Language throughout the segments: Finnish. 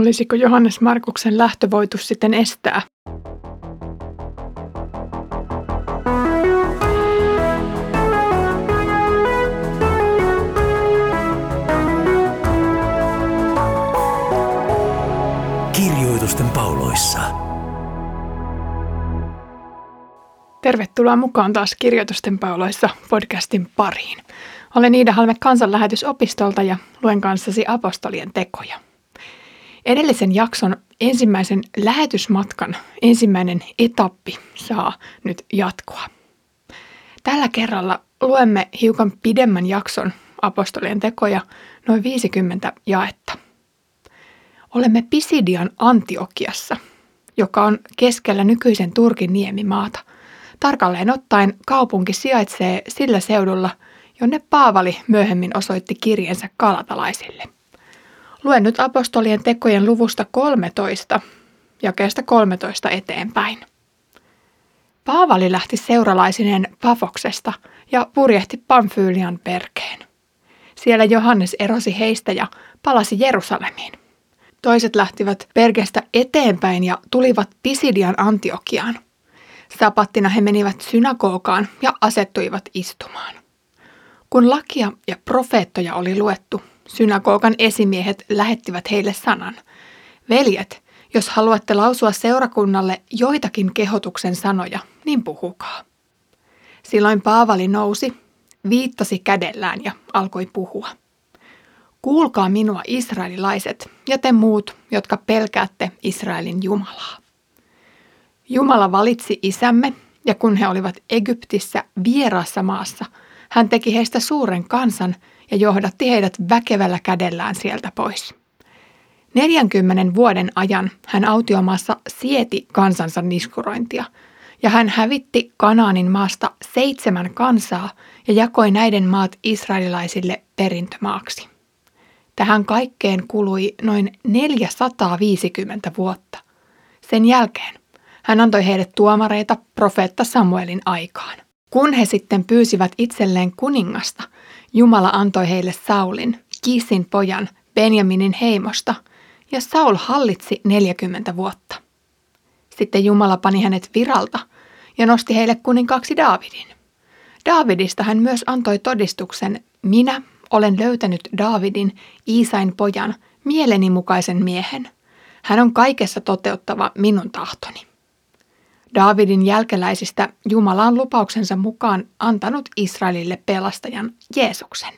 Olisiko Johannes Markuksen lähtö voitu sitten estää? Kirjoitusten pauloissa. Tervetuloa mukaan taas Kirjoitusten pauloissa podcastin pariin. Olen Iida Halme kansanlähetysopistolta ja luen kanssasi apostolien tekoja. Edellisen jakson ensimmäisen lähetysmatkan ensimmäinen etappi saa nyt jatkoa. Tällä kerralla luemme hiukan pidemmän jakson apostolien tekoja, noin 50 jaetta. Olemme Pisidian Antiokiassa, joka on keskellä nykyisen Turkin niemimaata. Tarkalleen ottaen kaupunki sijaitsee sillä seudulla, jonne Paavali myöhemmin osoitti kirjensä kalatalaisille – Luen nyt apostolien tekojen luvusta 13, jakeesta 13 eteenpäin. Paavali lähti seuralaisineen Pafoksesta ja purjehti Pamfylian perkeen. Siellä Johannes erosi heistä ja palasi Jerusalemiin. Toiset lähtivät perkestä eteenpäin ja tulivat Pisidian Antiokiaan. Sapattina he menivät synagogaan ja asettuivat istumaan. Kun lakia ja profeettoja oli luettu, synagogan esimiehet lähettivät heille sanan. Veljet, jos haluatte lausua seurakunnalle joitakin kehotuksen sanoja, niin puhukaa. Silloin Paavali nousi, viittasi kädellään ja alkoi puhua. Kuulkaa minua israelilaiset ja te muut, jotka pelkäätte Israelin Jumalaa. Jumala valitsi isämme ja kun he olivat Egyptissä vieraassa maassa, hän teki heistä suuren kansan – ja johdatti heidät väkevällä kädellään sieltä pois. 40 vuoden ajan hän autiomaassa sieti kansansa niskurointia, ja hän hävitti Kanaanin maasta seitsemän kansaa ja jakoi näiden maat israelilaisille perintömaaksi. Tähän kaikkeen kului noin 450 vuotta. Sen jälkeen hän antoi heille tuomareita profeetta Samuelin aikaan. Kun he sitten pyysivät itselleen kuningasta – Jumala antoi heille Saulin, Kisin pojan, Benjaminin heimosta, ja Saul hallitsi 40 vuotta. Sitten Jumala pani hänet viralta ja nosti heille kuninkaaksi Daavidin. Daavidista hän myös antoi todistuksen, minä olen löytänyt Daavidin, Iisain pojan, mieleni mukaisen miehen. Hän on kaikessa toteuttava minun tahtoni. Daavidin jälkeläisistä Jumala on lupauksensa mukaan antanut Israelille pelastajan Jeesuksen.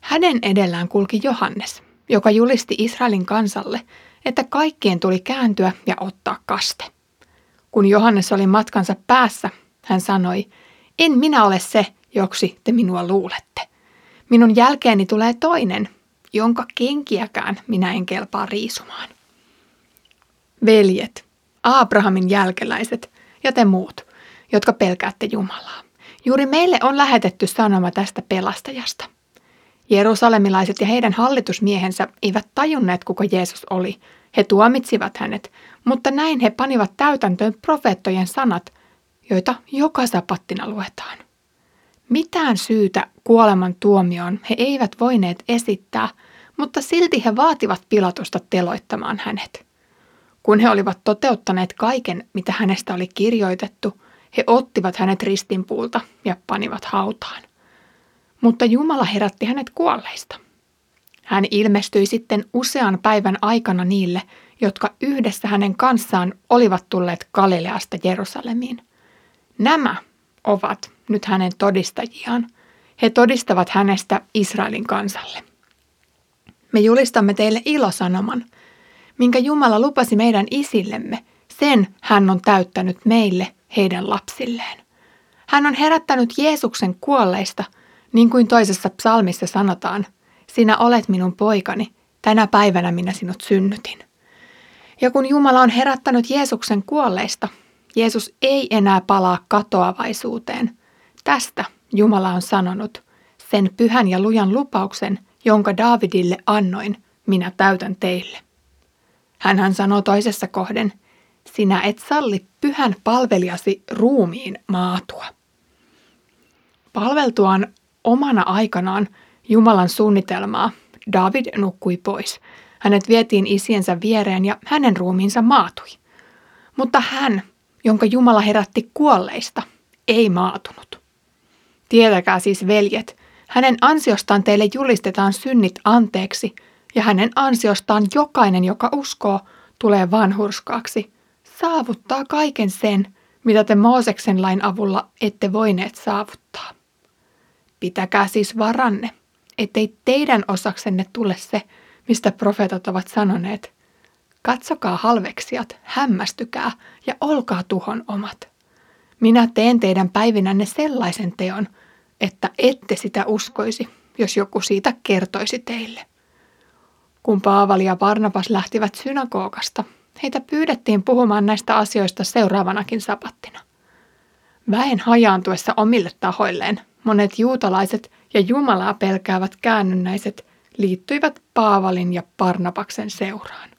Hänen edellään kulki Johannes, joka julisti Israelin kansalle, että kaikkien tuli kääntyä ja ottaa kaste. Kun Johannes oli matkansa päässä, hän sanoi, en minä ole se, joksi te minua luulette. Minun jälkeeni tulee toinen, jonka kenkiäkään minä en kelpaa riisumaan. Veljet, Abrahamin jälkeläiset ja te muut, jotka pelkäätte Jumalaa. Juuri meille on lähetetty sanoma tästä pelastajasta. Jerusalemilaiset ja heidän hallitusmiehensä eivät tajunneet, kuka Jeesus oli. He tuomitsivat hänet, mutta näin he panivat täytäntöön profeettojen sanat, joita joka sapattina luetaan. Mitään syytä kuoleman tuomioon he eivät voineet esittää, mutta silti he vaativat pilatusta teloittamaan hänet. Kun he olivat toteuttaneet kaiken, mitä hänestä oli kirjoitettu, he ottivat hänet ristinpuulta ja panivat hautaan. Mutta Jumala herätti hänet kuolleista. Hän ilmestyi sitten usean päivän aikana niille, jotka yhdessä hänen kanssaan olivat tulleet Galileasta Jerusalemiin. Nämä ovat nyt hänen todistajiaan. He todistavat hänestä Israelin kansalle. Me julistamme teille ilosanoman – minkä Jumala lupasi meidän isillemme, sen hän on täyttänyt meille, heidän lapsilleen. Hän on herättänyt Jeesuksen kuolleista, niin kuin toisessa psalmissa sanotaan, sinä olet minun poikani, tänä päivänä minä sinut synnytin. Ja kun Jumala on herättänyt Jeesuksen kuolleista, Jeesus ei enää palaa katoavaisuuteen. Tästä Jumala on sanonut, sen pyhän ja lujan lupauksen, jonka Daavidille annoin, minä täytän teille. Hänhän sanoo toisessa kohden, sinä et salli pyhän palvelijasi ruumiin maatua. Palveltuaan omana aikanaan Jumalan suunnitelmaa, David nukkui pois. Hänet vietiin isiensä viereen ja hänen ruumiinsa maatui. Mutta hän, jonka Jumala herätti kuolleista, ei maatunut. Tietäkää siis, veljet, hänen ansiostaan teille julistetaan synnit anteeksi, ja hänen ansiostaan jokainen, joka uskoo, tulee vanhurskaaksi, saavuttaa kaiken sen, mitä te Mooseksen lain avulla ette voineet saavuttaa. Pitäkää siis varanne, ettei teidän osaksenne tule se, mistä profeetat ovat sanoneet. Katsokaa halveksijat, hämmästykää ja olkaa tuhon omat. Minä teen teidän päivinänne sellaisen teon, että ette sitä uskoisi, jos joku siitä kertoisi teille. Kun Paavali ja Barnabas lähtivät synagogasta, heitä pyydettiin puhumaan näistä asioista seuraavanakin sapattina. Väen hajaantuessa omille tahoilleen monet juutalaiset ja Jumalaa pelkäävät käännynnäiset liittyivät Paavalin ja Barnabaksen seuraan.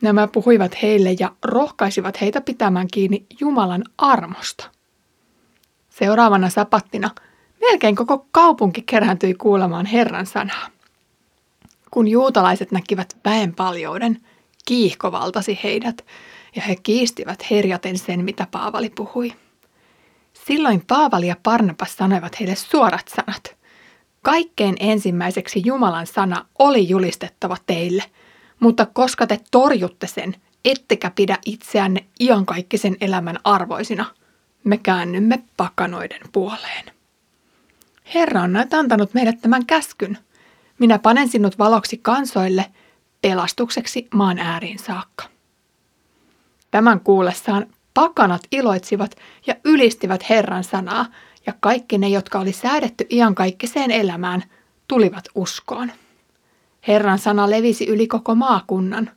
Nämä puhuivat heille ja rohkaisivat heitä pitämään kiinni Jumalan armosta. Seuraavana sapattina melkein koko kaupunki kerääntyi kuulemaan Herran sanaa. Kun juutalaiset näkivät väen paljouden, kiihko valtasi heidät ja he kiistivät herjaten sen, mitä Paavali puhui. Silloin Paavali ja Barnabas sanoivat heille suorat sanat. Kaikkein ensimmäiseksi Jumalan sana oli julistettava teille, mutta koska te torjutte sen, ettekä pidä itseänne iankaikkisen elämän arvoisina, me käännymme pakanoiden puoleen. Herra on näet antanut meille tämän käskyn. Minä panen sinut valoksi kansoille, pelastukseksi maan ääriin saakka. Tämän kuullessaan pakanat iloitsivat ja ylistivät Herran sanaa, ja kaikki ne, jotka oli säädetty iankaikkiseen elämään, tulivat uskoon. Herran sana levisi yli koko maakunnan,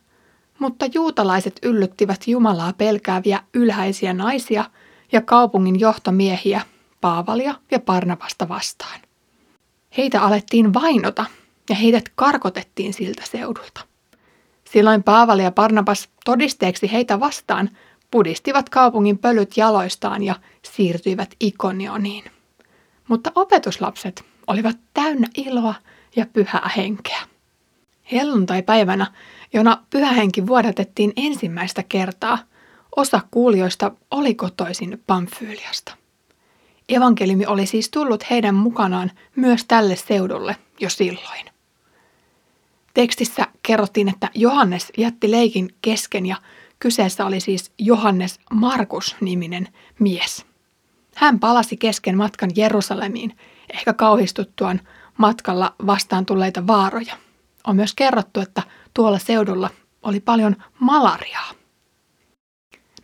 mutta juutalaiset yllyttivät Jumalaa pelkääviä ylhäisiä naisia ja kaupungin johtomiehiä Paavalia ja Parnavasta vastaan. Heitä alettiin vainota ja heidät karkotettiin siltä seudulta. Silloin Paavali ja Barnabas todisteeksi heitä vastaan pudistivat kaupungin pölyt jaloistaan ja siirtyivät Ikonioniin. Mutta opetuslapset olivat täynnä iloa ja pyhää henkeä. Helluntai-päivänä, jona pyhähenki vuodatettiin ensimmäistä kertaa, osa kuulijoista oli kotoisin Pamfyyliasta. Evankeliumi oli siis tullut heidän mukanaan myös tälle seudulle jo silloin. Tekstissä kerrottiin, että Johannes jätti leikin kesken ja kyseessä oli siis Johannes Markus-niminen mies. Hän palasi kesken matkan Jerusalemiin, ehkä kauhistuttuaan matkalla vastaan tulleita vaaroja. On myös kerrottu, että tuolla seudulla oli paljon malariaa.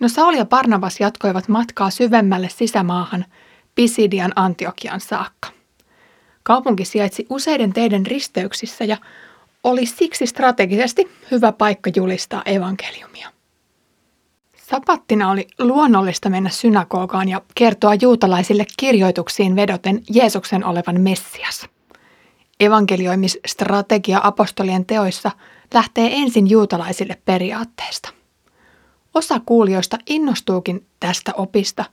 No Sauli ja Barnabas jatkoivat matkaa syvemmälle sisämaahan Pisidian Antiokian saakka. Kaupunki sijaitsi useiden teiden risteyksissä ja oli siksi strategisesti hyvä paikka julistaa evankeliumia. Sapattina oli luonnollista mennä synagogaan ja kertoa juutalaisille kirjoituksiin vedoten Jeesuksen olevan Messias. Evankelioimisstrategia apostolien teoissa lähtee ensin juutalaisille periaatteesta. Osa kuulijoista innostuukin tästä opista,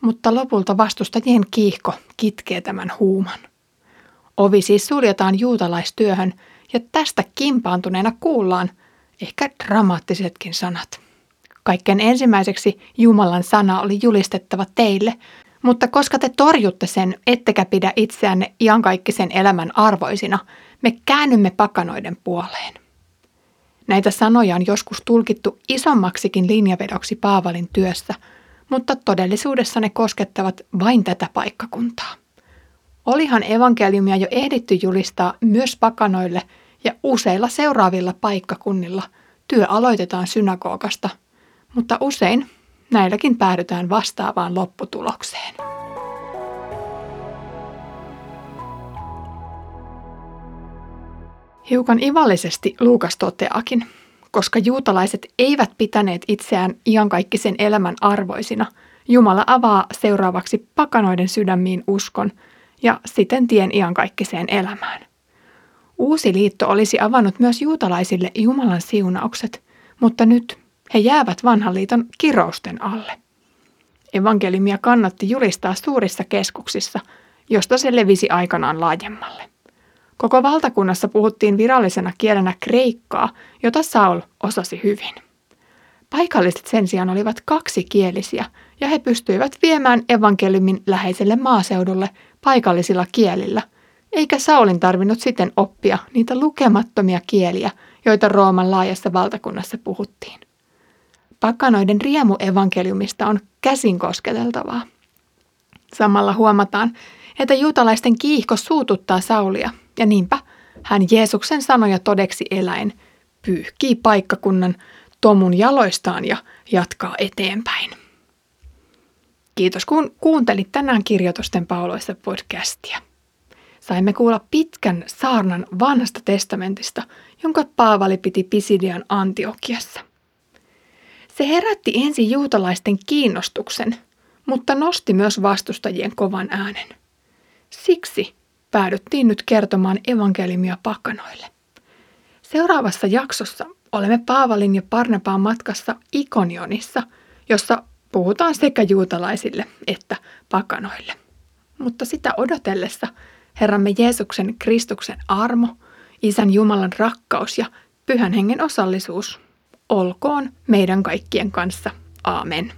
mutta lopulta vastustajien kiihko kitkee tämän huuman. Ovi siis suljetaan juutalaistyöhön ja tästä kimpaantuneena kuullaan ehkä dramaattisetkin sanat. Kaikkein ensimmäiseksi Jumalan sana oli julistettava teille, mutta koska te torjutte sen, ettekä pidä itseänne iankaikkisen elämän arvoisina, me käännymme pakanoiden puoleen. Näitä sanoja on joskus tulkittu isommaksikin linjavedoksi Paavalin työssä, mutta todellisuudessa ne koskettavat vain tätä paikkakuntaa. Olihan evankeliumia jo ehditty julistaa myös pakanoille ja useilla seuraavilla paikkakunnilla työ aloitetaan synagogasta – mutta usein näilläkin päädytään vastaavaan lopputulokseen. Hiukan ivallisesti Luukas toteakin, koska juutalaiset eivät pitäneet itseään iankaikkisen elämän arvoisina, Jumala avaa seuraavaksi pakanoiden sydämiin uskon ja siten tien iankaikkiseen elämään. Uusi liitto olisi avannut myös juutalaisille Jumalan siunaukset, mutta nyt he jäävät vanhan liiton kirousten alle. Evankelimia kannatti julistaa suurissa keskuksissa, josta se levisi aikanaan laajemmalle. Koko valtakunnassa puhuttiin virallisena kielenä kreikkaa, jota Saul osasi hyvin. Paikalliset sen sijaan olivat kaksikielisiä ja he pystyivät viemään evankeliumin läheiselle maaseudulle paikallisilla kielillä, eikä Saulin tarvinnut siten oppia niitä lukemattomia kieliä, joita Rooman laajassa valtakunnassa puhuttiin. Pakanoiden riemu evankeliumista on käsin kosketeltavaa. Samalla huomataan, että juutalaisten kiihko suututtaa Saulia, ja niinpä hän Jeesuksen sanoja todeksi eläin pyyhkii paikkakunnan Tomun jaloistaan ja jatkaa eteenpäin. Kiitos kun kuuntelit tänään kirjoitusten pauloissa podcastia. Saimme kuulla pitkän saarnan vanhasta testamentista, jonka Paavali piti Pisidian Antiokiassa. Se herätti ensin juutalaisten kiinnostuksen, mutta nosti myös vastustajien kovan äänen. Siksi päädyttiin nyt kertomaan evankeliumia pakanoille. Seuraavassa jaksossa olemme Paavalin ja Parnapaan matkassa Ikonionissa, jossa puhutaan sekä juutalaisille että pakanoille. Mutta sitä odotellessa Herramme Jeesuksen Kristuksen armo, Isän Jumalan rakkaus ja Pyhän Hengen osallisuus olkoon meidän kaikkien kanssa. Aamen.